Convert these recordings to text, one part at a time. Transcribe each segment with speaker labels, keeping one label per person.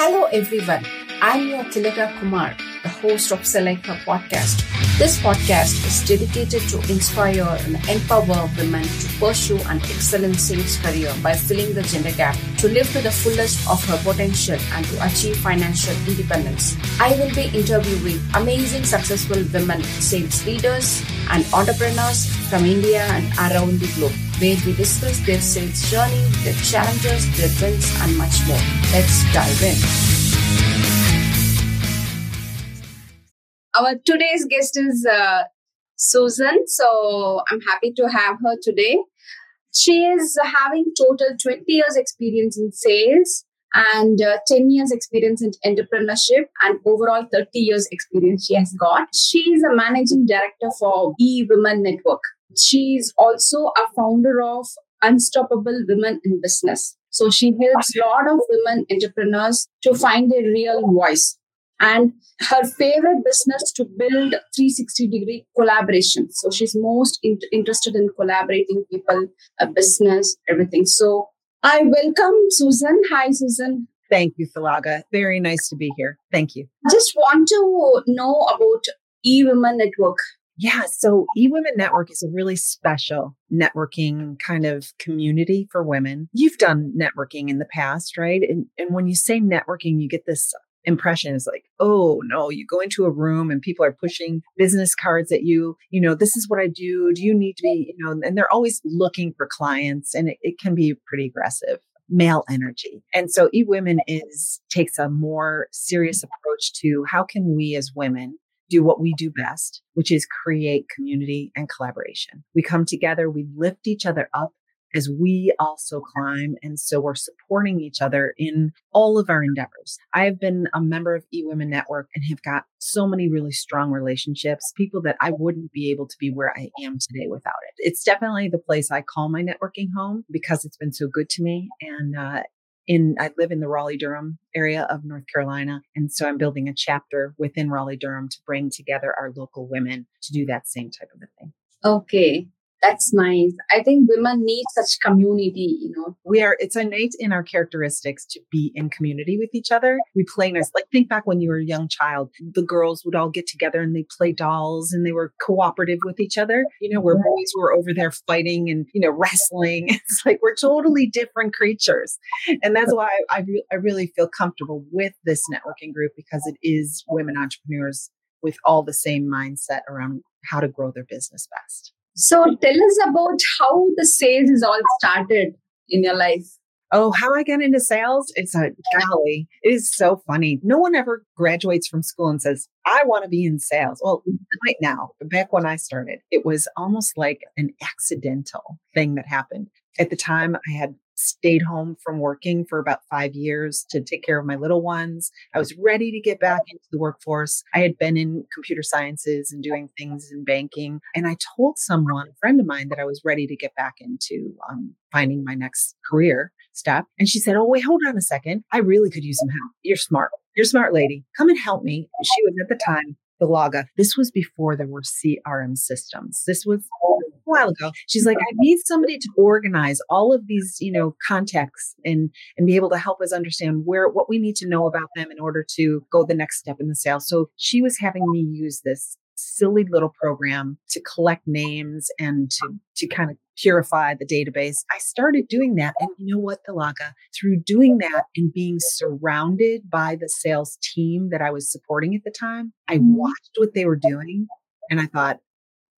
Speaker 1: Hello, everyone. I'm your Tilaka Kumar, the host of Sell Like Her podcast. This podcast is dedicated to inspire and empower women to pursue an excel in sales career by filling the gender gap, to live to the fullest of her potential, and to achieve financial independence. I will be interviewing amazing, successful women sales leaders and entrepreneurs from India and around the globe, where we discuss their sales journey, their challenges, their wins, and much more. Let's dive in. Our today's guest is uh, Susan. So I'm happy to have her today. She is having total 20 years experience in sales and uh, 10 years experience in entrepreneurship and overall 30 years experience she has got. She is a managing director for E Women Network. She is also a founder of Unstoppable Women in Business. So she helps a lot of women entrepreneurs to find their real voice and her favorite business to build 360 degree collaboration so she's most in- interested in collaborating people a business everything so i welcome susan hi susan
Speaker 2: Thank you, Thalaga. Very nice to be here. Thank you.
Speaker 1: I just want to know about eWomen Network
Speaker 2: Yeah, so eWomen Network is a really special networking kind of community for women. You've done networking in the past, right? And, and when you say networking, you get this impression is like, oh no, you go into a room and people are pushing business cards at you. You know, this is what I do. Do you need to be, you know, and they're always looking for clients and it, it can be pretty aggressive male energy. And so eWomen is takes a more serious approach to how can we as women do what we do best, which is create community and collaboration. We come together, we lift each other up as we also climb. And so we're supporting each other in all of our endeavors. I have been a member of eWomen Network and have got so many really strong relationships, people that I wouldn't be able to be where I am today without it. It's definitely the place I call my networking home because it's been so good to me. And, uh, in I live in the Raleigh Durham area of North Carolina. And so I'm building a chapter within Raleigh Durham to bring together our local women to do that same type of a thing.
Speaker 1: okay that's nice i think women need such community you know
Speaker 2: We are, it's innate in our characteristics to be in community with each other. We play nice. Like think back when you were a young child, the girls would all get together and they play dolls and they were cooperative with each other. You know, where boys were over there fighting and, you know, wrestling. It's like we're totally different creatures. And that's why I, I, re- I really feel comfortable with this networking group because it is women entrepreneurs with all the same mindset around how to grow their business best.
Speaker 1: So tell us about how the sales is all started in your life
Speaker 2: Oh, how I got into sales? It's a golly, it is so funny. No one ever graduates from school and says, I want to be in sales. Well, right now, back when I started, it was almost like an accidental thing that happened. At the time, I had stayed home from working for about five years to take care of my little ones. I was ready to get back into the workforce. I had been in computer sciences and doing things in banking. And I told someone, a friend of mine, that I was ready to get back into um, finding my next career step. And she said, Oh, wait, hold on a second. I really could use some help. You're smart. You're smart lady. Come and help me. She was at the time the Laga. This was before there were CRM systems. This was while ago. She's like, I need somebody to organize all of these, you know, contacts and and be able to help us understand where what we need to know about them in order to go the next step in the sale. So she was having me use this silly little program to collect names and to to kind of purify the database. I started doing that. And you know what, Thalaga? Through doing that and being surrounded by the sales team that I was supporting at the time, I mm-hmm. watched what they were doing and I thought,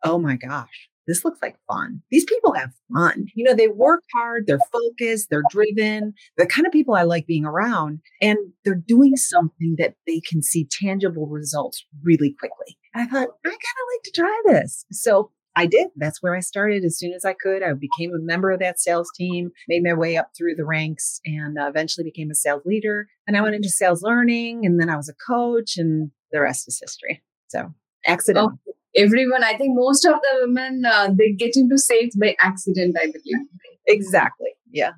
Speaker 2: oh my gosh, this looks like fun. These people have fun. You know, they work hard, they're focused, they're driven, the kind of people I like being around, and they're doing something that they can see tangible results really quickly. And I thought, I kind of like to try this. So I did. That's where I started as soon as I could. I became a member of that sales team, made my way up through the ranks, and uh, eventually became a sales leader. And I went into sales learning, and then I was a coach, and the rest is history. So, accident.
Speaker 1: Oh, everyone i think most of the women uh, they get into sales by accident i believe
Speaker 2: Exactly. Yeah.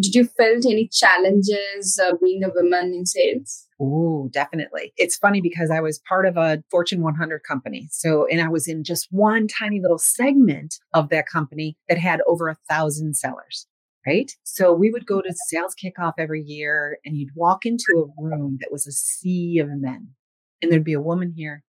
Speaker 1: did you felt any challenges uh, being a woman in sales
Speaker 2: Ooh, definitely. It's funny because I was part of a Fortune 100 company. So, and I was in just one tiny little segment of that company that had over a thousand sellers. right? So we would go to sales kickoff every year and you'd walk into a room that was a sea of men. And there'd be a woman here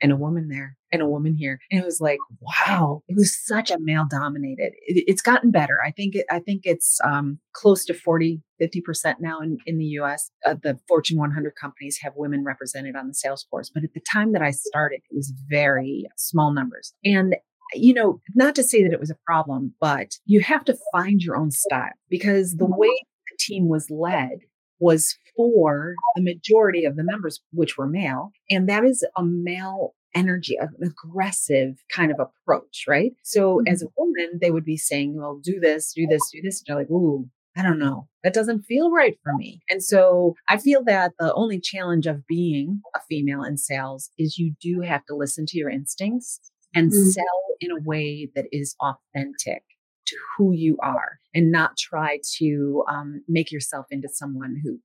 Speaker 2: and a woman there and a woman here. And it was like, wow, it was such a male dominated. It, it's gotten better. I think it, I think it's um, close to 40, 50% now in, in the US. Uh, the Fortune 100 companies have women represented on the sales force. But at the time that I started, it was very small numbers. And you know, not to say that it was a problem, but you have to find your own style because the way the team was led was for the majority of the members, which were male. And that is a male energy, an aggressive kind of approach, right? So mm-hmm. as a woman, they would be saying, well, do this, do this, do this. And you're like, ooh, I don't know. That doesn't feel right for me. And so I feel that the only challenge of being a female in sales is you do have to listen to your instincts and mm-hmm. sell in a way that is authentic to who you are and not try to um, make yourself into someone who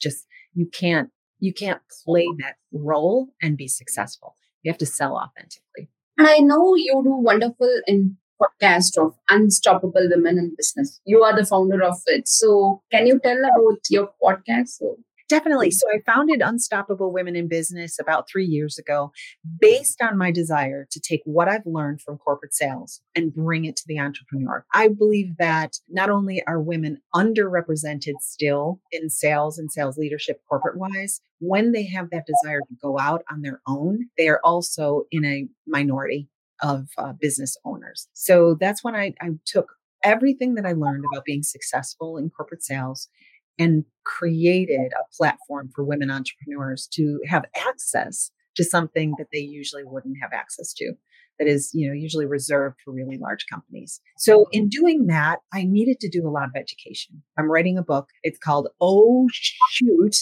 Speaker 2: just you can't you can't play that role and be successful. You have to sell authentically.
Speaker 1: And i know you do wonderful in podcast of unstoppable women in business. You are the founder of it. So can you tell about your podcast? So
Speaker 2: Definitely. So I founded Unstoppable Women in Business about three years ago based on my desire to take what I've learned from corporate sales and bring it to the entrepreneur. I believe that not only are women underrepresented still in sales and sales leadership corporate wise, when they have that desire to go out on their own, they are also in a minority of uh, business owners. So that's when I, I took everything that I learned about being successful in corporate sales and created a platform for women entrepreneurs to have access to something that they usually wouldn't have access to that is you know usually reserved for really large companies. So mm-hmm. in doing that i needed to do a lot of education. I'm writing a book. It's called oh shoot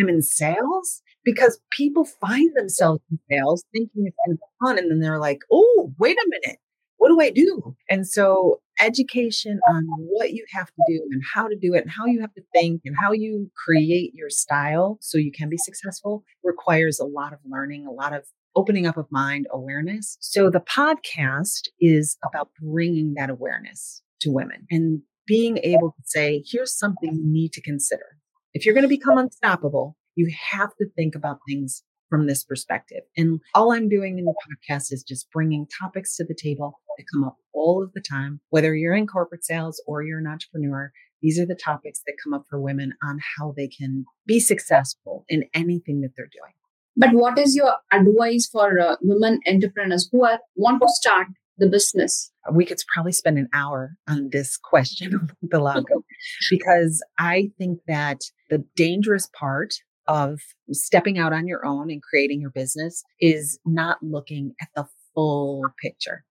Speaker 2: i'm in sales because people find themselves in sales thinking it's fun and then they're like oh wait a minute what do I do? And so education on what you have to do and how to do it and how you have to think and how you create your style so you can be successful requires a lot of learning, a lot of opening up of mind, awareness. So the podcast is about bringing that awareness to women and being able to say, here's something you need to consider. If you're going to become unstoppable, you have to think about things from this perspective. And all I'm doing in the podcast is just bringing topics to the table that come up all of the time, whether you're in corporate sales or you're an entrepreneur. These are the topics that come up for women on how they can be successful in anything that they're doing.
Speaker 1: But what is your advice for uh, women entrepreneurs who are, want to start the business?
Speaker 2: We could probably spend an hour on this question, Bilago, because I think that the dangerous part of stepping out on your own and creating your business is not looking at the full picture.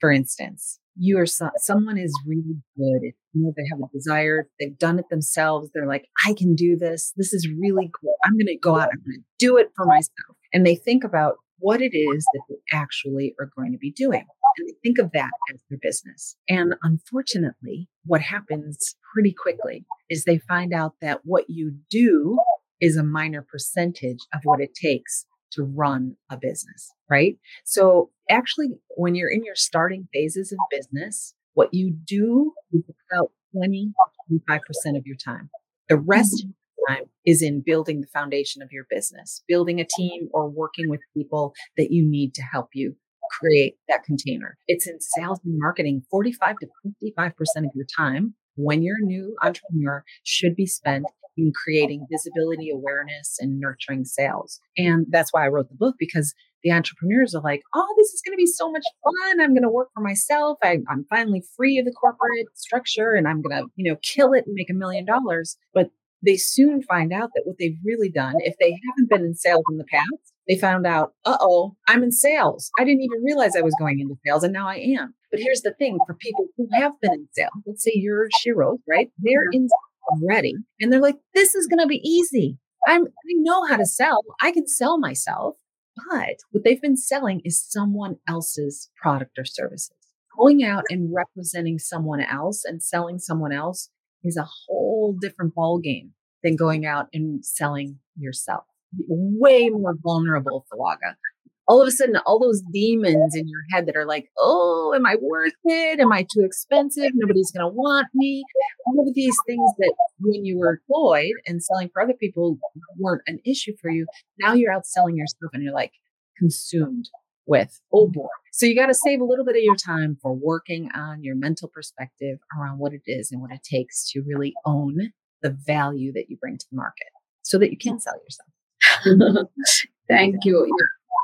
Speaker 2: For instance, you are so, someone is really good. You know, they have a desire. They've done it themselves. They're like, I can do this. This is really cool. I'm going to go out. I'm going to do it for myself. And they think about what it is that they actually are going to be doing. And they think of that as their business. And unfortunately, what happens pretty quickly is they find out that what you do is a minor percentage of what it takes to run a business, right? So actually, when you're in your starting phases of business, what you do is about 20, 25% of your time. The rest mm-hmm. of your time is in building the foundation of your business, building a team or working with people that you need to help you create that container. It's in sales and marketing. 45 to 55% of your time when you're a new entrepreneur should be spent in creating visibility, awareness, and nurturing sales. And that's why I wrote the book because the entrepreneurs are like, oh, this is going to be so much fun. I'm going to work for myself. I, am finally free of the corporate structure and I'm going to, you know, kill it and make a million dollars. But they soon find out that what they've really done, if they haven't been in sales in the past, they found out, uh oh, I'm in sales. I didn't even realize I was going into sales and now I am. But here's the thing for people who have been in sales, let's say you're Shiro, right? They're in already. And they're like, this is going to be easy. I'm, I know how to sell. I can sell myself. But what they've been selling is someone else's product or services. Going out and representing someone else and selling someone else is a whole different ballgame than going out and selling yourself. Way more vulnerable, Falaga. All of a sudden, all those demons in your head that are like, oh, am I worth it? Am I too expensive? Nobody's going to want me. All of these things that when you were employed and selling for other people weren't an issue for you. Now you're out selling yourself and you're like consumed with, oh boy. So you got to save a little bit of your time for working on your mental perspective around what it is and what it takes to really own the value that you bring to the market so that you can sell yourself.
Speaker 1: Thank you.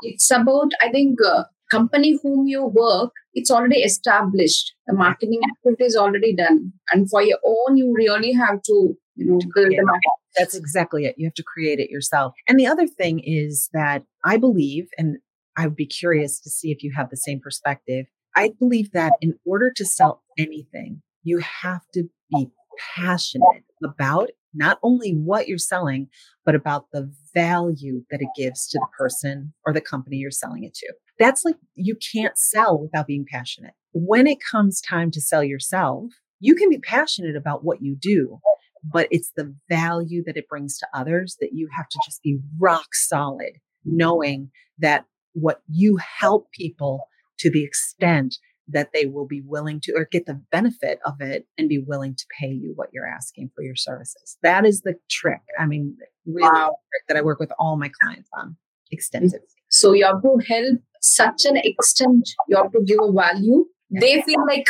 Speaker 1: It's about, I think, uh, company whom you work, it's already established. The marketing activity is already done. And for your own, you really have to, you know, build the market.
Speaker 2: That's exactly it. You have to create it yourself. And the other thing is that I believe, and I would be curious to see if you have the same perspective. I believe that in order to sell anything, you have to be passionate about not only what you're selling, but about the value that it gives to the person or the company you're selling it to. That's like you can't sell without being passionate. When it comes time to sell yourself, you can be passionate about what you do, but it's the value that it brings to others that you have to just be rock solid, knowing that what you help people to the extent that they will be willing to or get the benefit of it and be willing to pay you what you're asking for your services. That is the trick. I mean, really wow. that I work with all my clients on extensively.
Speaker 1: So you have to help such an extent, you have to give a value. They feel like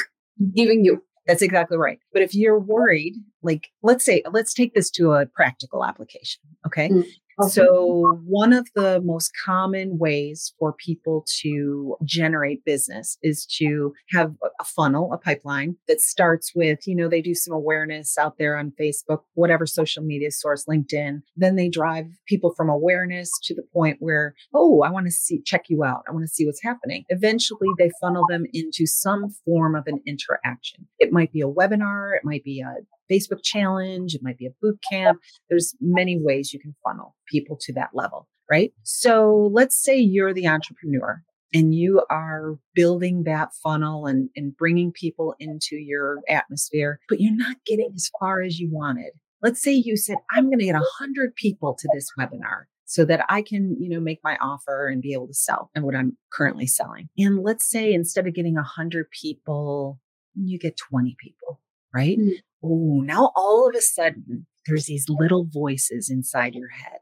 Speaker 1: giving you.
Speaker 2: That's exactly right. But if you're worried, like let's say, let's take this to a practical application. Okay. Mm. So, one of the most common ways for people to generate business is to have a funnel, a pipeline that starts with, you know, they do some awareness out there on Facebook, whatever social media source, LinkedIn. Then they drive people from awareness to the point where, oh, I want to see, check you out. I want to see what's happening. Eventually, they funnel them into some form of an interaction. It might be a webinar, it might be a Facebook challenge, it might be a boot camp. There's many ways you can funnel people to that level, right? So let's say you're the entrepreneur and you are building that funnel and, and bringing people into your atmosphere, but you're not getting as far as you wanted. Let's say you said, I'm going to get 100 people to this webinar so that I can, you know, make my offer and be able to sell and what I'm currently selling. And let's say instead of getting 100 people, you get 20 people, right? Mm-hmm oh, now all of a sudden there's these little voices inside your head.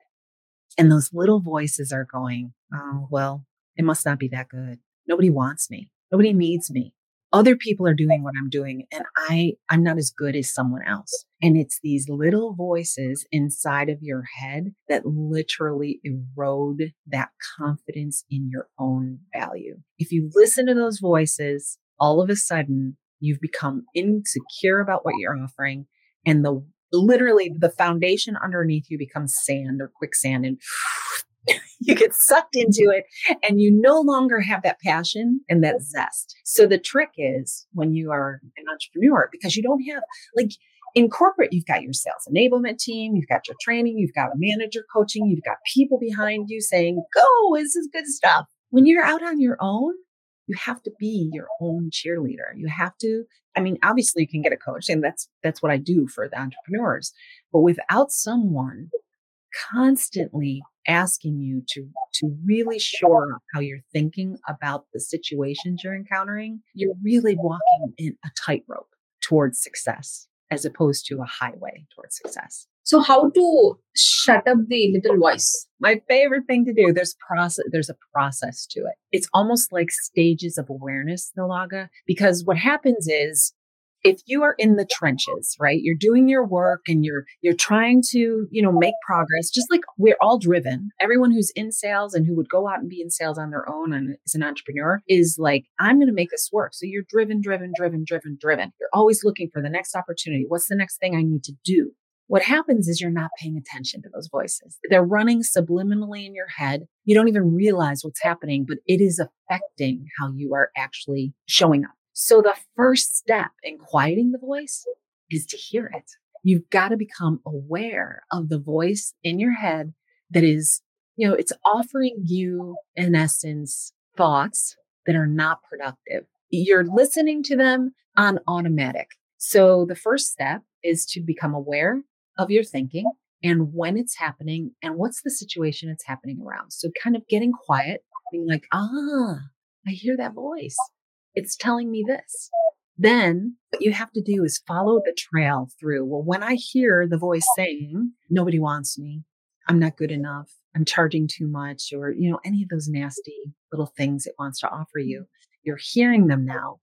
Speaker 2: And those little voices are going, oh, well, it must not be that good. Nobody wants me. Nobody needs me. Other people are doing what I'm doing and I, I'm not as good as someone else. And it's these little voices inside of your head that literally erode that confidence in your own value. If you listen to those voices, all of a sudden You've become insecure about what you're offering and the literally the foundation underneath you becomes sand or quicksand and you get sucked into it and you no longer have that passion and that zest. So the trick is when you are an entrepreneur, because you don't have like in corporate, you've got your sales enablement team, you've got your training, you've got a manager coaching, you've got people behind you saying, go, this is good stuff. When you're out on your own, you have to be your own cheerleader. You have to, I mean, obviously you can get a coach and that's, that's what I do for the entrepreneurs, but without someone constantly asking you to, to really shore up how you're thinking about the situations you're encountering, you're really walking in a tightrope towards success as opposed to a highway towards success.
Speaker 1: So how to shut up the little voice?
Speaker 2: My favorite thing to do. There's process. There's a process to it. It's almost like stages of awareness, Nilaga, because what happens is if you are in the trenches, right? You're doing your work and you're you're trying to, you know, make progress. Just like we're all driven. Everyone who's in sales and who would go out and be in sales on their own and is an entrepreneur is like, I'm going to make this work. So you're driven, driven, driven, driven, driven. You're always looking for the next opportunity. What's the next thing I need to do? What happens is you're not paying attention to those voices. They're running subliminally in your head. You don't even realize what's happening, but it is affecting how you are actually showing up. So the first step in quieting the voice is to hear it. You've got to become aware of the voice in your head that is, you know, it's offering you, in essence, thoughts that are not productive. You're listening to them on automatic. So the first step is to become aware of your thinking and when it's happening and what's the situation it's happening around. So, kind of getting quiet being like, ah, I hear that voice. It's telling me this. Then what you have to do is follow the trail through. Well, when I hear the voice saying, nobody wants me, I'm not good enough, I'm charging too much, or, you know, any of those nasty little things it wants to offer you, you're hearing them now.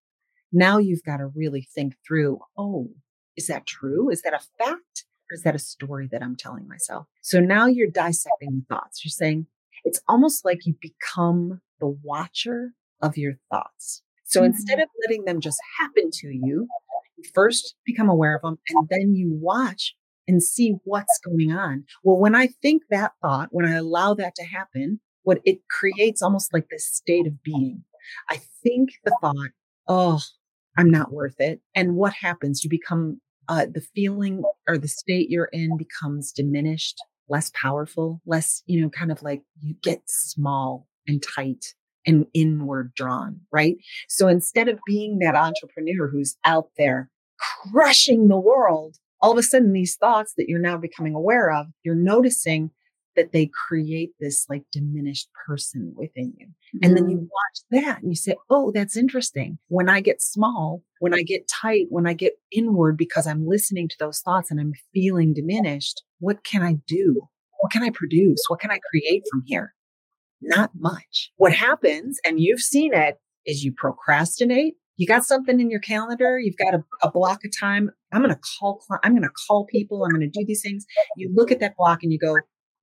Speaker 2: Now you've got to really think through, oh, is that true? Is that a fact? Or is that a story that I'm telling myself? So now you're dissecting the thoughts. You're saying it's almost like you become the watcher of your thoughts. So mm-hmm. instead of letting them just happen to you, you first become aware of them and then you watch and see what's going on. Well, when I think that thought, when I allow that to happen, what it creates almost like this state of being. I think the thought, oh, I'm not worth it. And what happens? You become uh, the feeling or the state you're in becomes diminished, less powerful, less, you know, kind of like you get small and tight and inward drawn, right? So instead of being that entrepreneur who's out there crushing the world, all of a sudden these thoughts that you're now becoming aware of, you're noticing that they create this like diminished person within you. And then you mm. watch that and you say, Oh, that's interesting. When I get small, when I get tight, when I get inward because I'm listening to those thoughts and I'm feeling diminished, what can I do? What can I produce? What can I create from here? Not much. What happens, and you've seen it, is you procrastinate. You got something in your calendar. You've got a, a block of time. I'm going to call. I'm going to call people. I'm going to do these things. You look at that block and you go,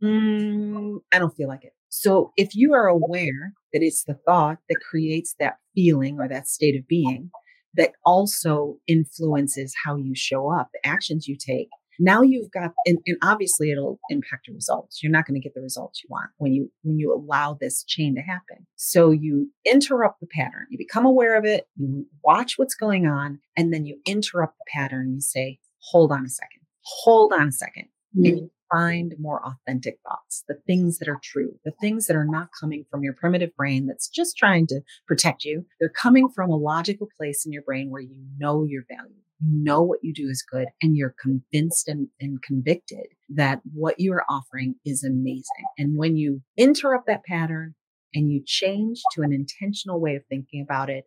Speaker 2: mm, I don't feel like it. So if you are aware that it's the thought that creates that feeling or that state of being that also influences how you show up, the actions you take, now you've got and, and obviously it'll impact your results. You're not going to get the results you want when you when you allow this chain to happen. So you interrupt the pattern. You become aware of it you watch what's going on and then you interrupt the pattern. You say hold on a second. Hold on a 2nd mm-hmm. Find more authentic thoughts the things that are true the things that are not coming from your primitive brain that's just trying to protect you they're coming from a logical place in your brain where you know your value you know what you do is good and you're convinced and, and convicted that what you are offering is amazing. And when you interrupt that pattern and you change to an intentional way of thinking about it,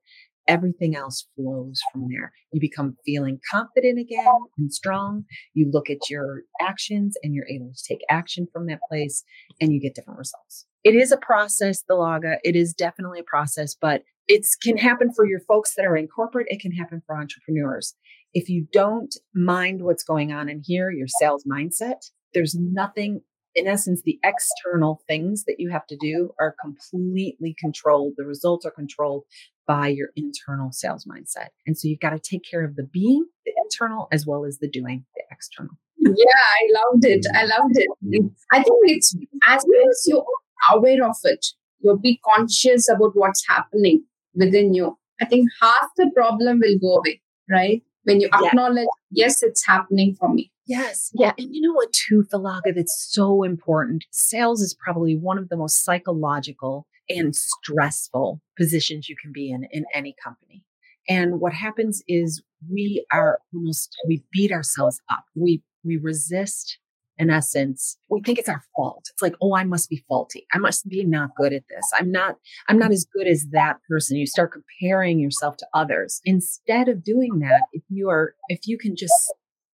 Speaker 2: everything else flows from there. You become feeling confident again and strong. You look at your actions and you're able to take action from that place and you get different results. It is a process, the Laga. It is definitely a process, but it can happen for your folks that are in corporate. It can happen for entrepreneurs. If you don't mind what's going on in here, your sales mindset, there's nothing, in essence, the external things that you have to do are completely controlled. The results are controlled by your internal sales mindset. And so you've got to take care of the being, the internal, as well as the doing, the external.
Speaker 1: Yeah, I loved it. I loved it. I think it's as long as you're aware of it, you'll be conscious about what's happening within you. I think half the problem will go away, right? When you acknowledge, yeah. yes, it's happening for me.
Speaker 2: Yes. Yeah. And you know what, too, Thalaga, that's so important. Sales is probably one of the most psychological and stressful positions you can be in in any company. And what happens is we are almost, we beat ourselves up. We, we resist in essence, we think it's our fault. It's like, oh, I must be faulty. I must be not good at this. I'm not, I'm not as good as that person. You start comparing yourself to others. Instead of doing that, if you are, if you can just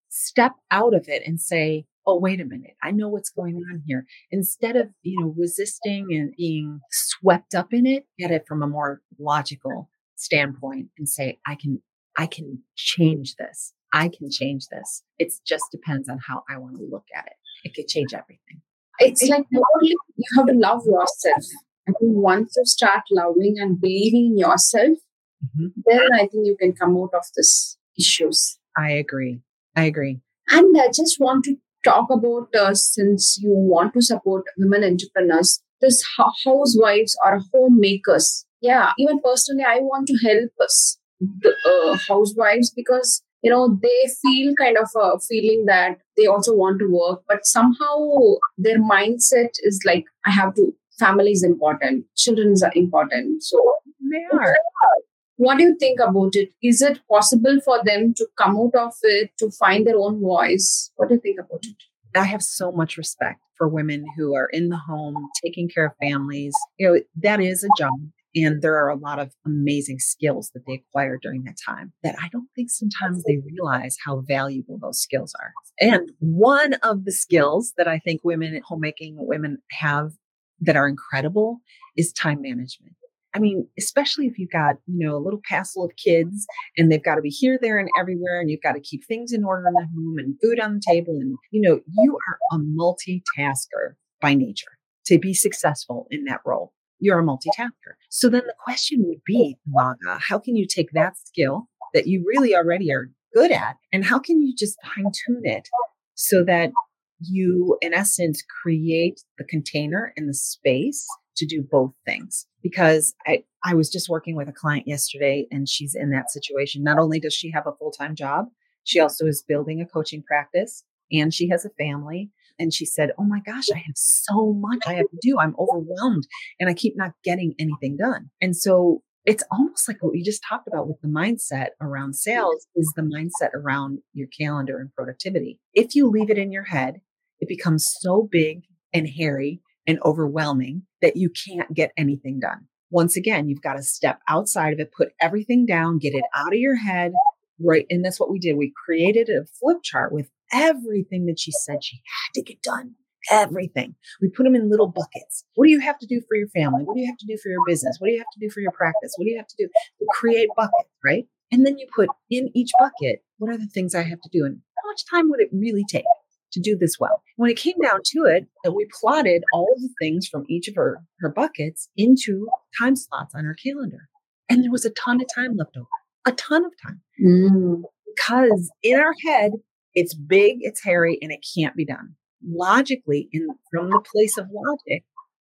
Speaker 2: step out of it and say, oh, wait a minute, I know what's going on here. Instead of, you know, resisting and being swept up in it, get it from a more logical standpoint and say, I can, I can change this. I can change this. It just depends on how I want to look at it. It could change everything.
Speaker 1: It's like you have to love yourself. I think once you start loving and believing in yourself, mm-hmm. then I think you can come out of this issues.
Speaker 2: I agree. I agree.
Speaker 1: And I just want to talk about uh, since you want to support women entrepreneurs, this housewives or homemakers. Yeah, even personally, I want to help us the uh, housewives because you know they feel kind of a feeling that they also want to work but somehow their mindset is like i have to family is important children are important. So
Speaker 2: they are.
Speaker 1: What do you think about it? Is it possible for them to come out of it to find their own voice? What do you think about it?
Speaker 2: I have so much respect for women who are in the home taking care of families. You know, that is a job. And there are a lot of amazing skills that they acquire during that time that I don't think sometimes they realize how valuable those skills are. And one of the skills that I think women, at homemaking women have that are incredible is time management. I mean, especially if you've got, you know, a little passel of kids and they've got to be here, there, and everywhere, and you've got to keep things in order in the home and food on the table. And, you know, you are a multitasker by nature to be successful in that role. You're a multitasker. So then the question would be, Laga, how can you take that skill that you really already are good at and how can you just fine tune it so that you, in essence, create the container and the space to do both things because I, I was just working with a client yesterday and she's in that situation. Not only does she have a full time job, she also is building a coaching practice and she has a family. And she said, Oh my gosh, I have so much I have to do. I'm overwhelmed and I keep not getting anything done. And so it's almost like what we just talked about with the mindset around sales is the mindset around your calendar and productivity. If you leave it in your head, it becomes so big and hairy and overwhelming that you can't get anything done. Once again, you've got to step outside of it, put everything down, get it out of your head. Right. And that's what we did. We created a flip chart with everything that she said she had to get done. Everything. We put them in little buckets. What do you have to do for your family? What do you have to do for your business? What do you have to do for your practice? What do you have to do? Create buckets, right? And then you put in each bucket, what are the things I have to do? And how much time would it really take? to do this well. When it came down to it, that we plotted all of the things from each of her, her buckets into time slots on her calendar. And there was a ton of time left over, a ton of time. Mm. Because in our head, it's big, it's hairy, and it can't be done. Logically, in from the place of logic,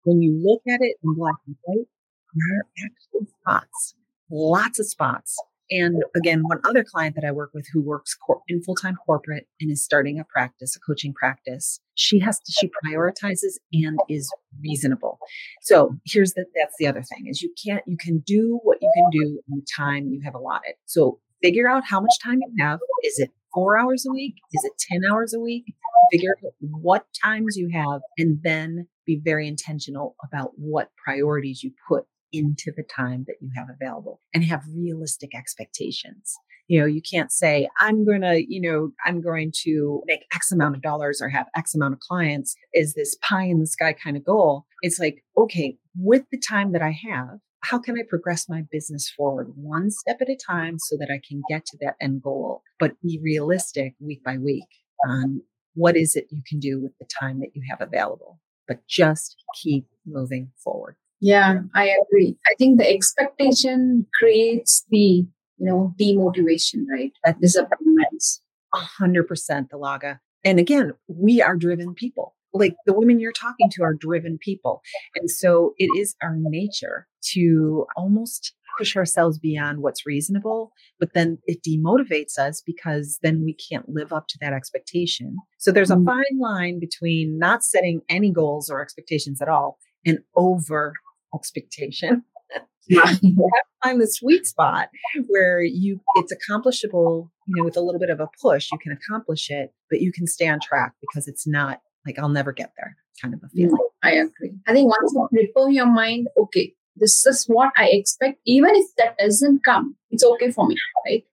Speaker 2: when you look at it in black and white, there are actually spots, lots of spots and again, one other client that I work with who works cor- in full time corporate and is starting a practice, a coaching practice, she has to, she prioritizes and is reasonable. So here's the, that's the other thing is you can't, you can do what you can do in the time you have allotted. So figure out how much time you have. Is it four hours a week? Is it 10 hours a week? Figure out what times you have and then be very intentional about what priorities you put into the time that you have available and have realistic expectations. You know, you can't say, I'm going to, you know, I'm going to make X amount of dollars or have X amount of clients is this pie in the sky kind of goal. It's like, okay, with the time that I have, how can I progress my business forward one step at a time so that I can get to that end goal, but be realistic week by week on what is it you can do with the time that you have available, but just keep moving forward.
Speaker 1: Yeah, I agree. I think the expectation creates the, you know, demotivation, right? That disappointments.
Speaker 2: A hundred percent, the Laga. And again, we are driven people. Like the women you're talking to are driven people. And so it is our nature to almost push ourselves beyond what's reasonable, but then it demotivates us because then we can't live up to that expectation. So there's a mm. fine line between not setting any goals or expectations at all and over expectation. you have to find the sweet spot where you it's accomplishable, you know, with a little bit of a push, you can accomplish it, but you can stay on track because it's not like I'll never get there kind of a feeling.
Speaker 1: I agree. I think once you prepare your mind, okay, this is what I expect, even if that doesn't come, it's okay for me, right?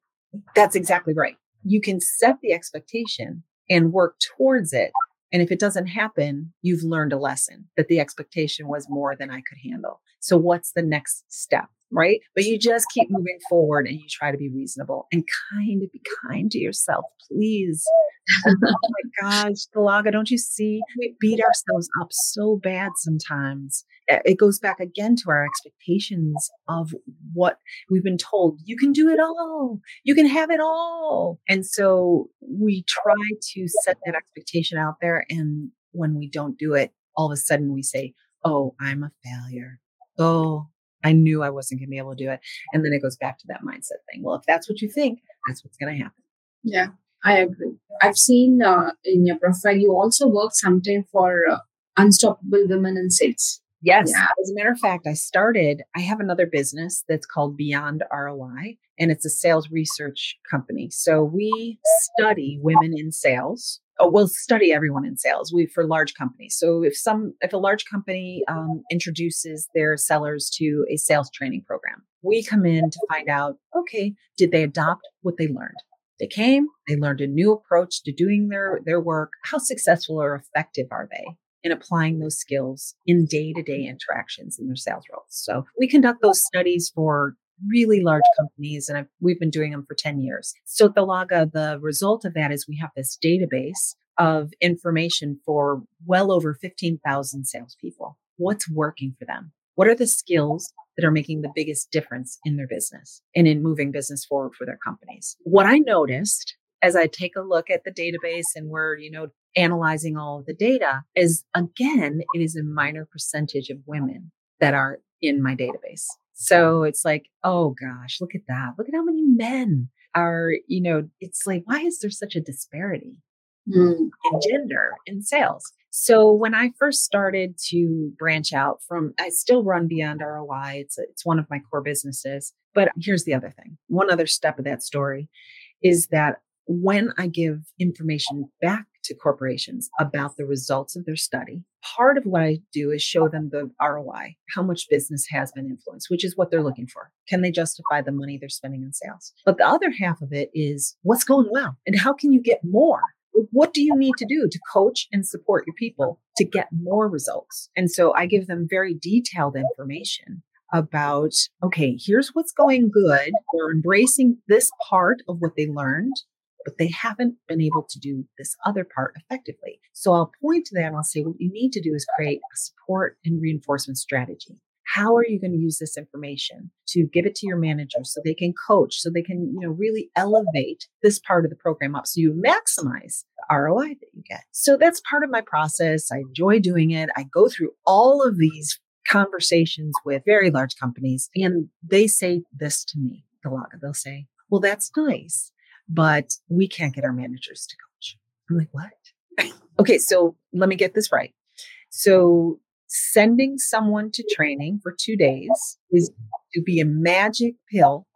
Speaker 2: That's exactly right. You can set the expectation and work towards it and if it doesn't happen, you've learned a lesson that the expectation was more than I could handle. So what's the next step? Right. But you just keep moving forward and you try to be reasonable and kind be kind to yourself, please. oh my gosh, Galaga, don't you see? We beat ourselves up so bad sometimes. It goes back again to our expectations of what we've been told. You can do it all. You can have it all. And so we try to set that expectation out there. And when we don't do it, all of a sudden we say, Oh, I'm a failure. Oh, I knew I wasn't going to be able to do it. And then it goes back to that mindset thing. Well, if that's what you think, that's what's going to happen.
Speaker 1: Yeah. I agree. I've seen uh, in your profile you also work sometime for uh, Unstoppable Women in Sales.
Speaker 2: Yes. Yeah. As a matter of fact, I started, I have another business that's called Beyond ROI, and it's a sales research company. So we study women in sales oh, we'll study everyone in sales. We for large companies. So if some if a large company um, introduces their sellers to a sales training program, we come in to find out. Okay, did they adopt what they learned? They came, they learned a new approach to doing their their work. How successful or effective are they? in applying those skills in day to day interactions in their sales roles. So we conduct those studies for really large companies and I've, we've been doing them for 10 years. So Thalaga, the Laga, uh, the result of that is we have this database of information for well over 15,000 salespeople. What's working for them? What are the skills that are making the biggest difference in their business and in moving business forward for their companies? What I noticed as I take a look at the database and we're, you know, analyzing all of the data is again, it is a minor percentage of women that are in my database. So it's like, oh gosh, look at that. Look at how many men are, you know, it's like, why is there such a disparity mm. in gender in sales? So when I first started to branch out from, I still run Beyond ROI. It's, it's one of my core businesses. But here's the other thing. One other step of that story is that when I give information back to corporations about the results of their study, part of what I do is show them the ROI, how much business has been influenced, which is what they're looking for. Can they justify the money they're spending in sales? But the other half of it is what's going well and how can you get more? What do you need to do to coach and support your people to get more results? And so I give them very detailed information about, okay, here's what's going good. They're embracing this part of what they learned but they haven't been able to do this other part effectively. So I'll point to that and I'll say, what you need to do is create a support and reinforcement strategy. How are you going to use this information to give it to your manager so they can coach, so they can, you know, really elevate this part of the program up so you maximize the ROI that you get. So that's part of my process. I enjoy doing it. I go through all of these conversations with very large companies and they say this to me, Thalaga. They'll say, well, that's nice but we can't get our managers to coach. I'm like, what? okay, so let me get this right. So sending someone to training for two days is to be a magic pill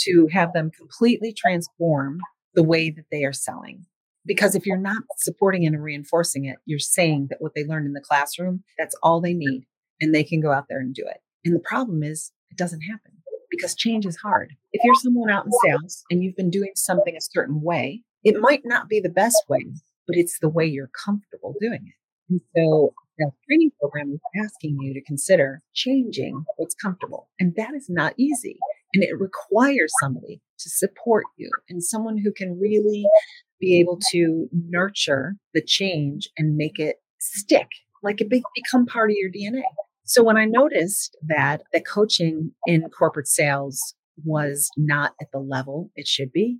Speaker 2: to have them completely transform the way that they are selling. Because if you're not supporting it and reinforcing it, you're saying that what they learned in the classroom, that's all they need and they can go out there and do it. And the problem is it doesn't happen because change is hard. If you're someone out in sales and you've been doing something a certain way, it might not be the best way, but it's the way you're comfortable doing it. And so the training program is asking you to consider changing what's comfortable. And that is not easy. And it requires somebody to support you and someone who can really be able to nurture the change and make it stick, like it be- become part of your DNA. So when I noticed that the coaching in corporate sales was not at the level it should be,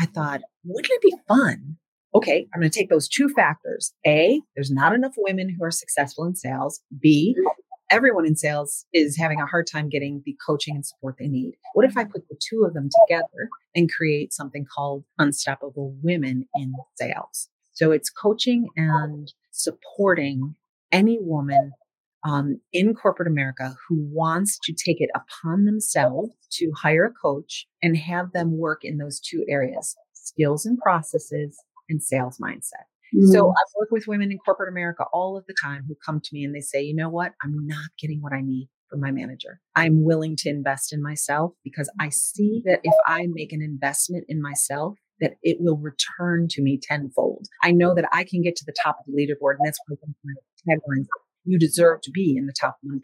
Speaker 2: I thought, wouldn't it be fun? Okay, I'm going to take those two factors. A, there's not enough women who are successful in sales. B, mm-hmm. everyone in sales is having a hard time getting the coaching and support they need. What if I put the two of them together and create something called Unstoppable Women in Sales? So it's coaching and supporting any woman um, in corporate America who wants to take it upon themselves to hire a coach and have them work in those two areas skills and processes and sales mindset. Mm-hmm. So I work with women in corporate America all of the time who come to me and they say, you know what? I'm not getting what I need from my manager. I'm willing to invest in myself because I see that if I make an investment in myself, that it will return to me tenfold. I know that I can get to the top of the leaderboard, and that's one of my taglines you deserve to be in the top 1%.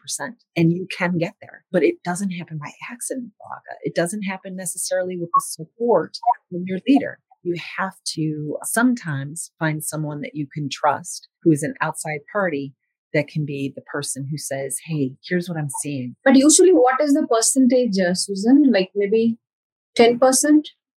Speaker 2: And you can get there, but it doesn't happen by accident, Baga. It doesn't happen necessarily with the support from your leader. You have to sometimes find someone that you can trust who is an outside party that can be the person who says, Hey, here's what I'm seeing.
Speaker 1: But usually, what is the percentage, uh, Susan? Like maybe 10%,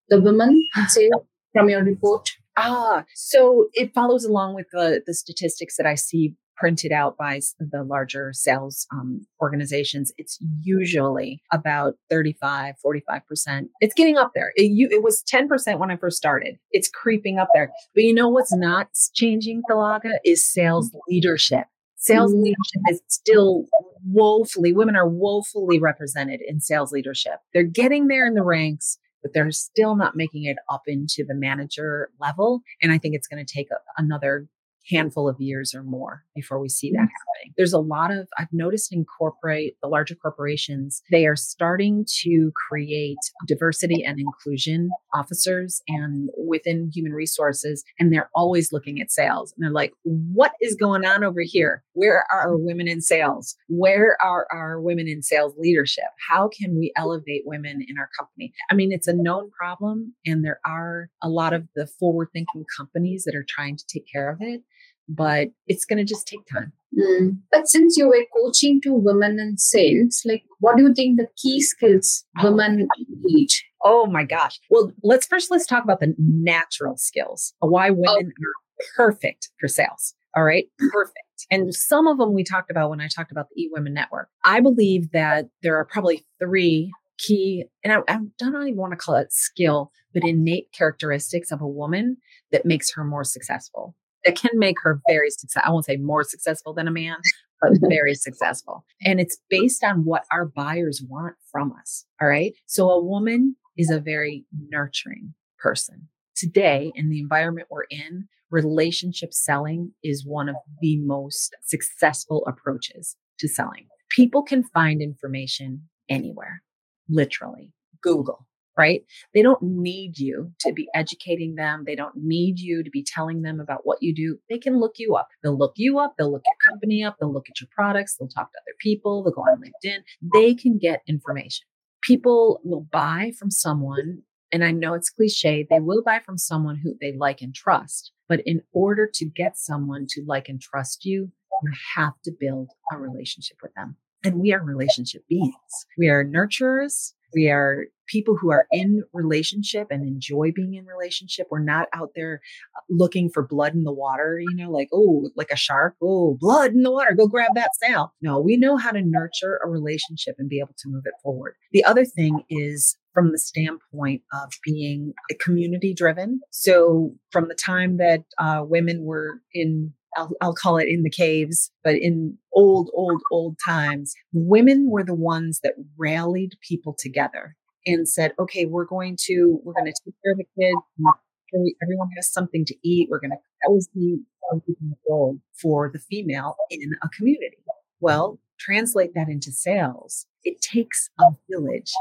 Speaker 1: the women, say, from your report?
Speaker 2: Ah, so it follows along with the, the statistics that I see printed out by the larger sales um, organizations, it's usually about 35, 45%. It's getting up there. It, you, it was 10% when I first started. It's creeping up there. But you know what's not changing, Thalaga, is sales leadership. Sales mm-hmm. leadership is still woefully, women are woefully represented in sales leadership. They're getting there in the ranks. but they're still not making it up into the manager level. And I think it's going to take a, another handful of years or more before we see that mm-hmm. happening. There's a lot of, I've noticed in corporate, the larger corporations, they are starting to create diversity and inclusion officers and within human resources. And they're always looking at sales and they're like, what is going on over here? Where are our women in sales? Where are our women in sales leadership? How can we elevate women in our company? I mean, it's a known problem and there are a lot of the forward thinking companies that are trying to take care of it but it's going to just take time.
Speaker 1: Mm. But since you were coaching to women in sales, like what do you think the key skills women need?
Speaker 2: Oh my gosh. Well, let's first let's talk about the natural skills. Why women oh. are perfect for sales. All right, perfect. And some of them we talked about when I talked about the eWomen Network. I believe that there are probably three key, and I, I don't even want to call it skill, but innate characteristics of a woman that makes her more successful that can make her very successful. I won't say more successful than a man, but very successful. And it's based on what our buyers want from us. All right. So a woman is a very nurturing person. Today, in the environment we're in, relationship selling is one of the most successful approaches to selling. People can find information anywhere, literally. Google, right? They don't need you to be educating them. They don't need you to be telling them about what you do. They can look you up. They'll look you up. They'll look your company up. They'll look at your products. They'll talk to other people. They'll go on LinkedIn. They can get information. People will buy from someone. And I know it's cliche. They will buy from someone who they like and trust. But in order to get someone to like and trust you, you have to build a relationship with them. And we are relationship beings. We are nurturers we are people who are in relationship and enjoy being in relationship. We're not out there uh, looking for blood in the water, you know, like, oh, like a shark. Oh, blood in the water. Go grab that snail. No, we know how to nurture a relationship and be able to move it forward. The other thing is from the standpoint of being community driven. So from the time that uh, women were in I'll, I'll call it in the caves, but in old, old, old times, women were the ones that rallied people together and said, okay, we're going to, we're going to take care of the kids. Everyone has something to eat. We're going to, that was the um, role for the female in a community. Well, translate that into sales. It takes a village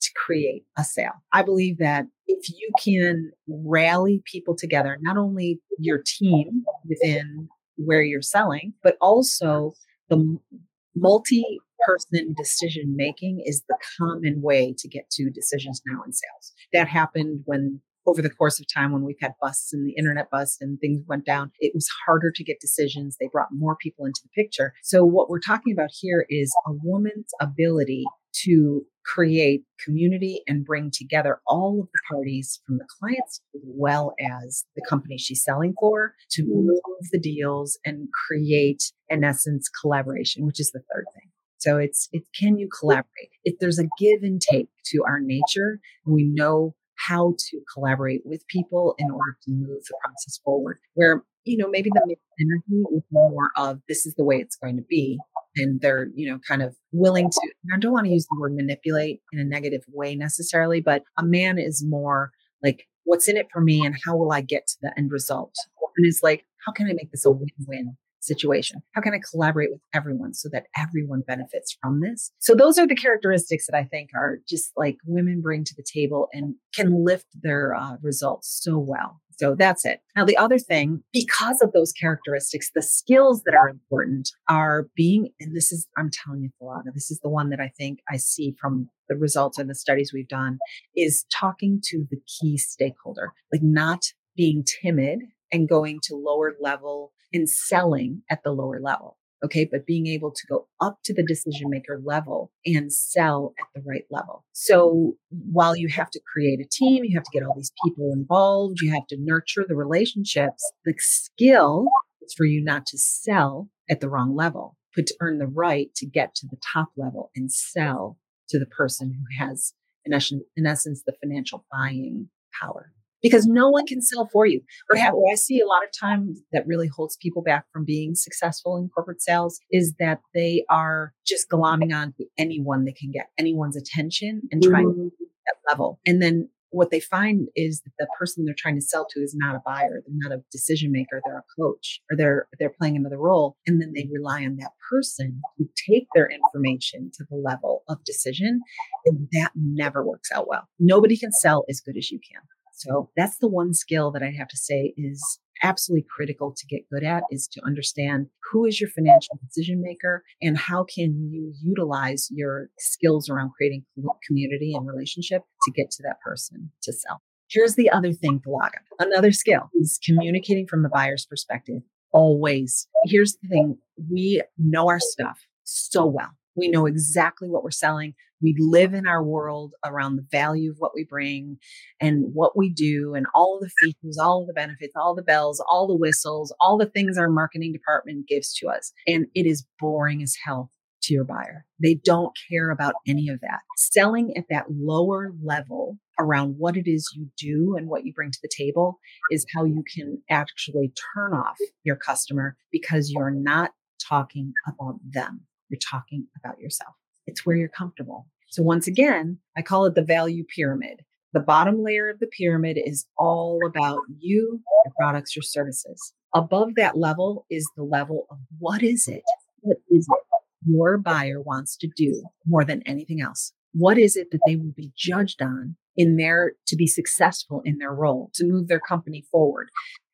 Speaker 2: to create a sale. I believe that if you can rally people together, not only your team within where you're selling, but also the multi person decision making is the common way to get to decisions now in sales. That happened when over the course of time when we've had busts and the internet bust and things went down, it was harder to get decisions. They brought more people into the picture. So what we're talking about here is a woman's ability to create community and bring together all of the parties from the clients as well as the company she's selling for to mm-hmm. move the deals and create in essence collaboration which is the third thing. So it's it can you collaborate? If there's a give and take to our nature we know how to collaborate with people in order to move the process forward where you know maybe the energy is more of this is the way it's going to be and they're you know kind of willing to i don't want to use the word manipulate in a negative way necessarily but a man is more like what's in it for me and how will i get to the end result? And it's like how can i make this a win-win situation? How can i collaborate with everyone so that everyone benefits from this? So those are the characteristics that i think are just like women bring to the table and can lift their uh, results so well so that's it. Now, the other thing, because of those characteristics, the skills that are important are being, and this is, I'm telling you, Philada, this is the one that I think I see from the results and the studies we've done is talking to the key stakeholder, like not being timid and going to lower level and selling at the lower level. Okay. But being able to go up to the decision maker level and sell at the right level. So while you have to create a team, you have to get all these people involved, you have to nurture the relationships, the skill is for you not to sell at the wrong level, but to earn the right to get to the top level and sell to the person who has, in essence, in essence the financial buying power because no one can sell for you. Or have, what I see a lot of time that really holds people back from being successful in corporate sales is that they are just glomming on to anyone that can get anyone's attention and trying mm-hmm. to that level. And then what they find is that the person they're trying to sell to is not a buyer, they're not a decision maker, they're a coach, or they're they're playing another role. And then they rely on that person to take their information to the level of decision. And that never works out well. Nobody can sell as good as you can. So that's the one skill that I have to say is absolutely critical to get good at is to understand who is your financial decision maker and how can you utilize your skills around creating community and relationship to get to that person to sell. Here's the other thing, Palaga. Another skill is communicating from the buyer's perspective. Always. Here's the thing. We know our stuff so well. We know exactly what we're selling. We live in our world around the value of what we bring and what we do and all of the features, all of the benefits, all the bells, all the whistles, all the things our marketing department gives to us. And it is boring as hell to your buyer. They don't care about any of that. Selling at that lower level around what it is you do and what you bring to the table is how you can actually turn off your customer because you're not talking about them. You're talking about yourself. It's where you're comfortable. So once again, I call it the value pyramid. The bottom layer of the pyramid is all about you, your products, your services. Above that level is the level of what is it? What is it your buyer wants to do more than anything else? What is it that they will be judged on in their to be successful in their role, to move their company forward?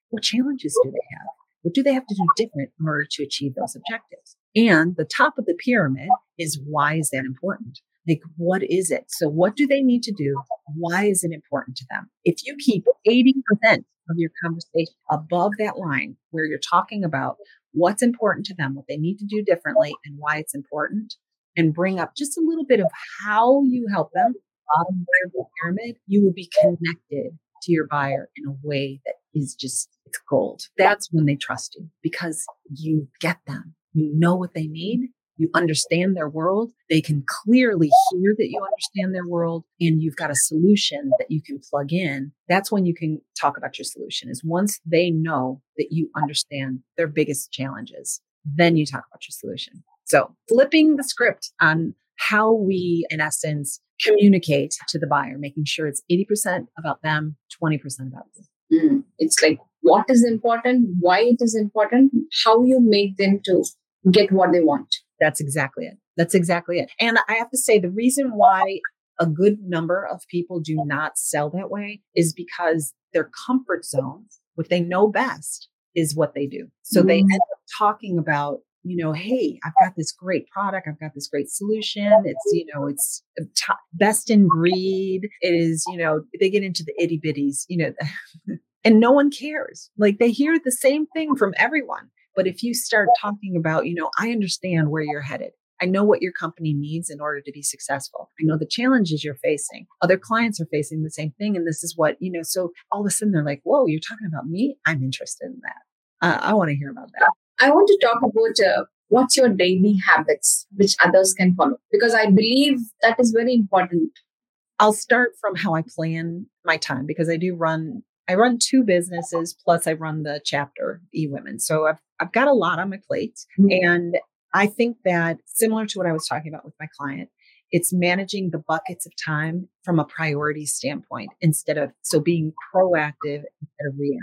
Speaker 2: What challenges do they have? What do they have to do different in order to achieve those objectives? And the top of the pyramid is why is that important? Like, what is it? So, what do they need to do? Why is it important to them? If you keep 80% of your conversation above that line where you're talking about what's important to them, what they need to do differently, and why it's important, and bring up just a little bit of how you help them, bottom of the pyramid, you will be connected to your buyer in a way that is just, it's gold. That's when they trust you because you get them. You know what they need. You understand their world. They can clearly hear that you understand their world and you've got a solution that you can plug in. That's when you can talk about your solution is once they know that you understand their biggest challenges, then you talk about your solution. So flipping the script on how we, in essence, communicate to the buyer, making sure it's 80% about them, 20% about you.
Speaker 1: Mm. It's like what is important, why it is important, how you make them to get what they want.
Speaker 2: That's exactly it. That's exactly it. And I have to say, the reason why a good number of people do not sell that way is because their comfort zone, what they know best, is what they do. So mm they end up talking about, you know, hey, I've got this great product. I've got this great solution. It's, you know, it's t- best in breed. It is, you know, they get into the itty bitties, you know, and no one cares. Like they hear the same thing from everyone. But if you start talking about, you know, I understand where you're headed. I know what your company needs in order to be successful. I know the challenges you're facing. Other clients are facing the same thing. And this is what, you know, so all of a sudden they're like, whoa, you're talking about me? I'm interested in that. Uh, I want to hear about that.
Speaker 1: I want to talk about uh, what's your daily habits, which others can follow, because I believe that is very important.
Speaker 2: I'll start from how I plan my time because I do run I run two businesses plus I run the chapter eWomen. So I've I've got a lot on my plate. Mm-hmm. And I think that similar to what I was talking about with my client, it's managing the buckets of time from a priority standpoint instead of so being proactive instead of reactive.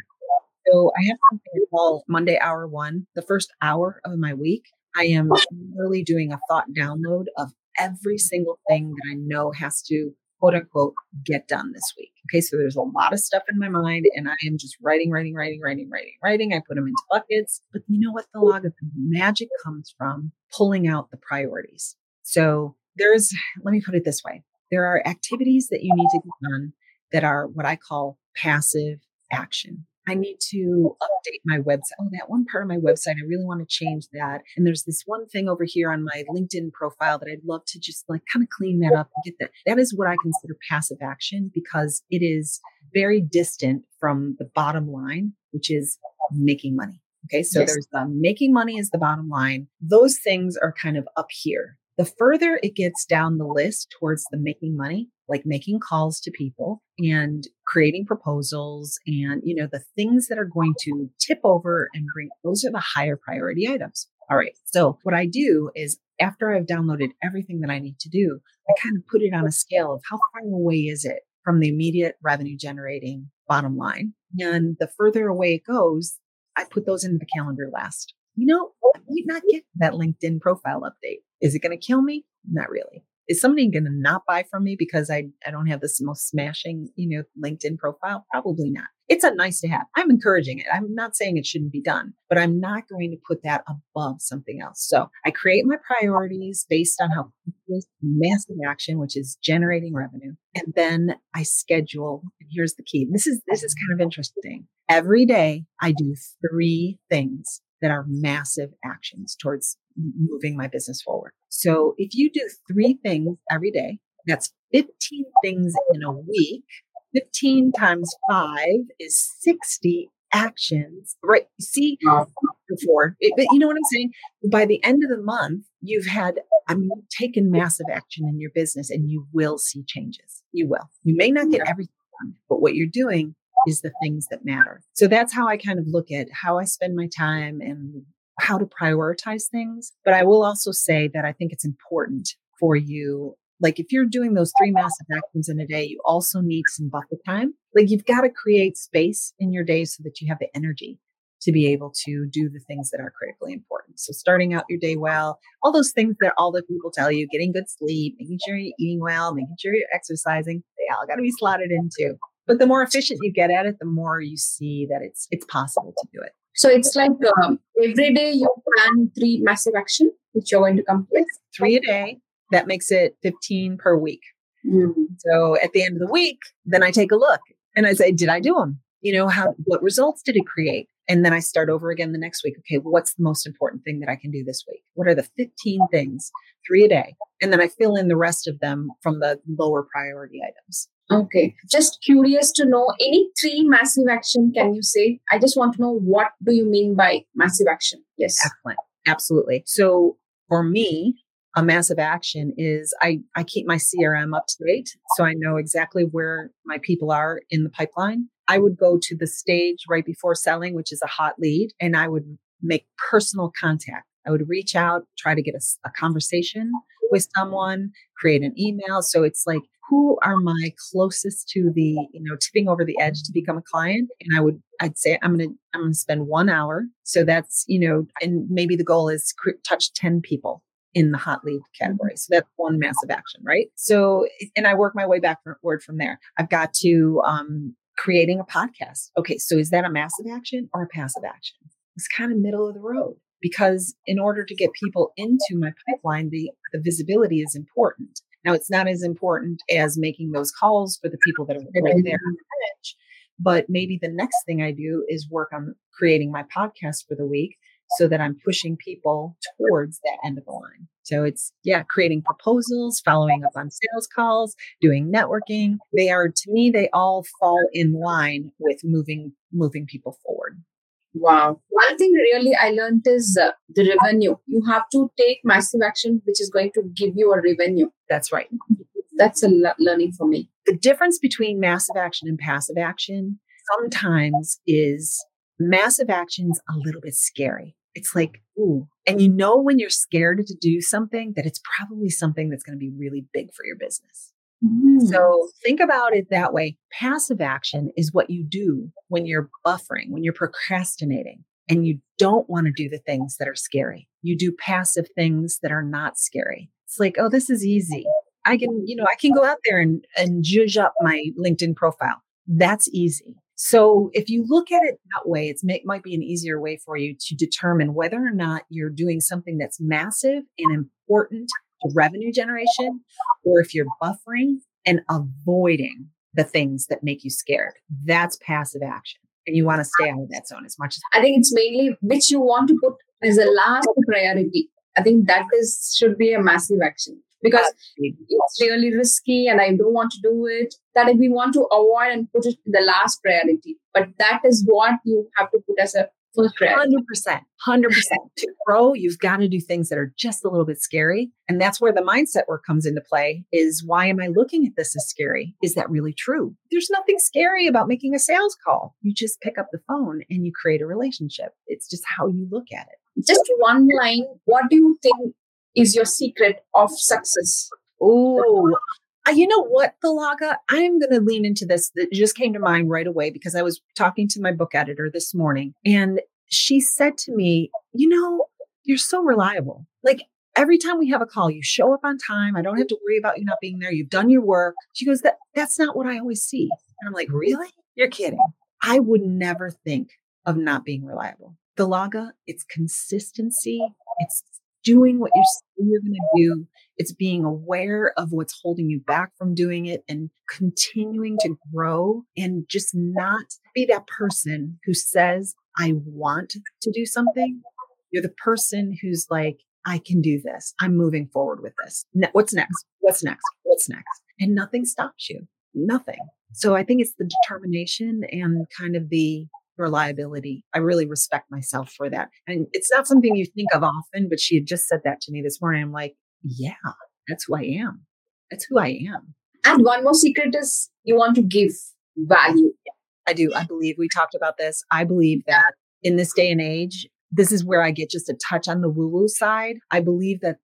Speaker 2: So I have something I call Monday Hour One. The first hour of my week, I am really doing a thought download of every single thing that I know has to quote unquote get done this week. Okay, so there's a lot of stuff in my mind, and I am just writing, writing, writing, writing, writing, writing. I put them into buckets. But you know what? The log of the magic comes from pulling out the priorities. So there's, let me put it this way there are activities that you need to get done that are what I call passive action. I need to update my website. Oh, that one part of my website, I really want to change that. And there's this one thing over here on my LinkedIn profile that I'd love to just like kind of clean that up and get that. That is what I consider passive action because it is very distant from the bottom line, which is making money. Okay. So yes. there's the making money is the bottom line. Those things are kind of up here. The further it gets down the list towards the making money, like making calls to people and creating proposals and, you know, the things that are going to tip over and bring, those are the higher priority items. All right. So what I do is after I've downloaded everything that I need to do, I kind of put it on a scale of how far away is it from the immediate revenue generating bottom line. And the further away it goes, I put those into the calendar last. You know, I might not get that LinkedIn profile update. Is it going to kill me? Not really. Is somebody going to not buy from me because I, I don't have this most smashing, you know, LinkedIn profile? Probably not. It's a nice to have. I'm encouraging it. I'm not saying it shouldn't be done, but I'm not going to put that above something else. So I create my priorities based on how massive action, which is generating revenue. And then I schedule. And here's the key. This is, this is kind of interesting. Every day I do three things that are massive actions towards moving my business forward. So if you do three things every day, that's 15 things in a week. 15 times five is 60 actions, right? See, before, it, but you know what I'm saying? By the end of the month, you've had, I mean, you've taken massive action in your business and you will see changes. You will. You may not get everything done, but what you're doing is the things that matter. So that's how I kind of look at how I spend my time and how to prioritize things. But I will also say that I think it's important for you. Like if you're doing those three massive actions in a day, you also need some buffer time. Like you've got to create space in your day so that you have the energy to be able to do the things that are critically important. So starting out your day well, all those things that all the people tell you, getting good sleep, making sure you're eating well, making sure you're exercising, they all got to be slotted into. But the more efficient you get at it, the more you see that it's it's possible to do it.
Speaker 1: So it's like um, every day you plan three massive action which you're going to complete.
Speaker 2: Three a day. That makes it 15 per week. Mm-hmm. So at the end of the week, then I take a look and I say, did I do them? You know, how what results did it create? And then I start over again the next week. Okay, well, what's the most important thing that I can do this week? What are the 15 things, three a day? And then I fill in the rest of them from the lower priority items.
Speaker 1: Okay. Just curious to know any three massive action can you say? I just want to know what do you mean by massive action? Yes.
Speaker 2: Excellent. Absolutely. So for me, a massive action is I, I keep my CRM up to date. So I know exactly where my people are in the pipeline. I would go to the stage right before selling, which is a hot lead, and I would make personal contact. I would reach out, try to get a, a conversation with someone, create an email. So it's like who are my closest to the you know tipping over the edge to become a client and i would i'd say i'm gonna i'm gonna spend one hour. So that's you know and maybe the goal is touch 10 people in the hot lead category. So that's one massive action right? So and i work my way backward from there. I've got to um creating a podcast. Okay so is that a massive action or a passive action? It's kind of middle of the road because in order to get people into my pipeline the the visibility is important now, it's not as important as making those calls for the people that are right there on the edge, but maybe the next thing I do is work on creating my podcast for the week so that I'm pushing people towards that end of the line. So it's, yeah, creating proposals, following up on sales calls, doing networking. They are, to me, they all fall in line with moving, moving people forward.
Speaker 1: Wow. One thing really I learned is uh, the revenue. You have to take massive action, which is going to give you a revenue.
Speaker 2: That's right.
Speaker 1: That's a le- learning for me.
Speaker 2: The difference between massive action and passive action sometimes is massive action's a little bit scary. It's like, ooh, and you know when you're scared to do something that it's probably something that's going to be really big for your business. Mm. So think about it that way. Passive action is what you do when you're buffering, when you're procrastinating and you don't want to do the things that are scary. You do passive things that are not scary. It's like, oh, this is easy. I can, you know, I can go out there and, and judge up my LinkedIn profile. That's easy. So if you look at it that way, it might be an easier way for you to determine whether or not you're doing something that's massive and important revenue generation or if you're buffering and avoiding the things that make you scared. That's passive action. And you want to stay out of that zone as much as
Speaker 1: I think it's mainly which you want to put as a last priority. I think that is should be a massive action because it's really risky and I don't want to do it. That we want to avoid and put it in the last priority. But that is what you have to put as a
Speaker 2: Hundred percent, hundred percent. To grow, you've got to do things that are just a little bit scary, and that's where the mindset work comes into play. Is why am I looking at this as scary? Is that really true? There's nothing scary about making a sales call. You just pick up the phone and you create a relationship. It's just how you look at it.
Speaker 1: Just one line. What do you think is your secret of success?
Speaker 2: Oh, you know what, Thalaga? I'm going to lean into this. That just came to mind right away because I was talking to my book editor this morning and she said to me, You know, you're so reliable. Like every time we have a call, you show up on time. I don't have to worry about you not being there. You've done your work. She goes, that, That's not what I always see. And I'm like, Really? You're kidding. I would never think of not being reliable. Thalaga, it's consistency. It's doing what you're, you're going to do. It's being aware of what's holding you back from doing it and continuing to grow and just not be that person who says, I want to do something. You're the person who's like, I can do this. I'm moving forward with this. What's next? What's next? What's next? And nothing stops you. Nothing. So I think it's the determination and kind of the reliability. I really respect myself for that. And it's not something you think of often, but she had just said that to me this morning. I'm like, yeah, that's who I am. That's who I am.
Speaker 1: And one more secret is you want to give value.
Speaker 2: I do. I believe we talked about this. I believe that in this day and age, this is where I get just a touch on the woo woo side. I believe that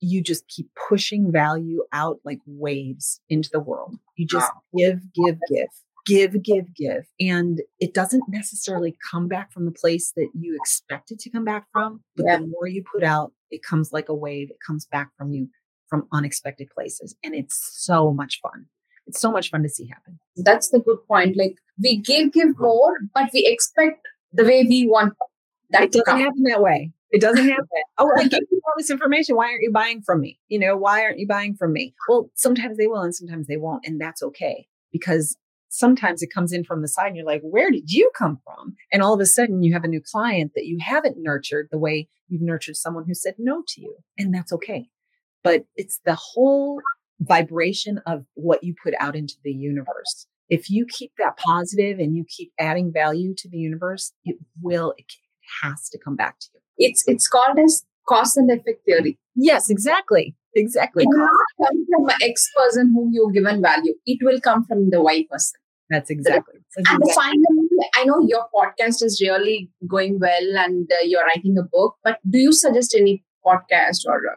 Speaker 2: you just keep pushing value out like waves into the world. You just give, give, give give, give, give. And it doesn't necessarily come back from the place that you expect it to come back from. But yeah. the more you put out, it comes like a wave. It comes back from you from unexpected places. And it's so much fun. It's so much fun to see happen.
Speaker 1: That's the good point. Like we give, give more, but we expect the way we want
Speaker 2: that it doesn't happen that way. It doesn't happen. oh, I gave you all this information. Why aren't you buying from me? You know, why aren't you buying from me? Well, sometimes they will and sometimes they won't. And that's okay because sometimes it comes in from the side and you're like, where did you come from? And all of a sudden you have a new client that you haven't nurtured the way you've nurtured someone who said no to you. And that's okay. But it's the whole vibration of what you put out into the universe. If you keep that positive and you keep adding value to the universe, it will, it has to come back to you.
Speaker 1: It's, it's called as cause and effect theory.
Speaker 2: Yes, exactly. Exactly.
Speaker 1: It will not come from an X person whom you've given value. It will come from the Y person.
Speaker 2: That's exactly.
Speaker 1: That's and exactly. finally, I know your podcast is really going well and uh, you're writing a book, but do you suggest any podcast or uh,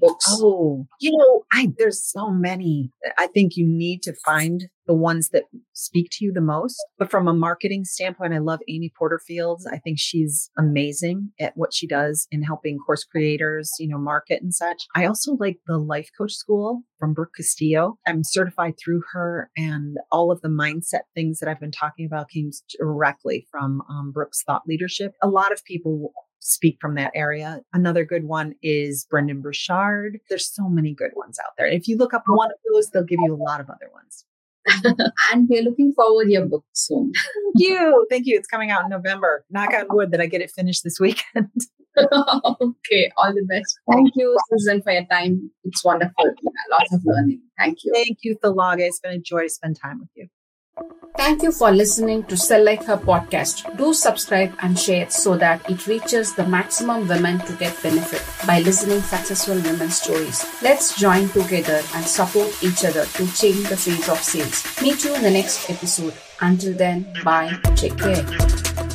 Speaker 1: books?
Speaker 2: Oh, you know, I there's so many. I think you need to find the ones that speak to you the most. But from a marketing standpoint, I love Amy Porterfield. I think she's amazing at what she does in helping course creators, you know, market and such. I also like the life coach school from Brooke Castillo. I'm certified through her and all of the mindset things that I've been talking about came directly from um, Brooke's thought leadership. A lot of people speak from that area. Another good one is Brendon Burchard. There's so many good ones out there. If you look up one of those, they'll give you a lot of other ones.
Speaker 1: and we're looking forward to your book soon.
Speaker 2: Thank you. Thank you. It's coming out in November. Knock on wood that I get it finished this weekend.
Speaker 1: okay. All the best. Thank you, Susan, for your time. It's wonderful. Yeah, lots of learning. Thank you.
Speaker 2: Thank you, Thalaga. It's been a joy to spend time with you.
Speaker 1: Thank you for listening to Sell Like Her podcast. Do subscribe and share so that it reaches the maximum women to get benefit by listening successful women's stories. Let's join together and support each other to change the face of sales. Meet you in the next episode. Until then, bye. Take care.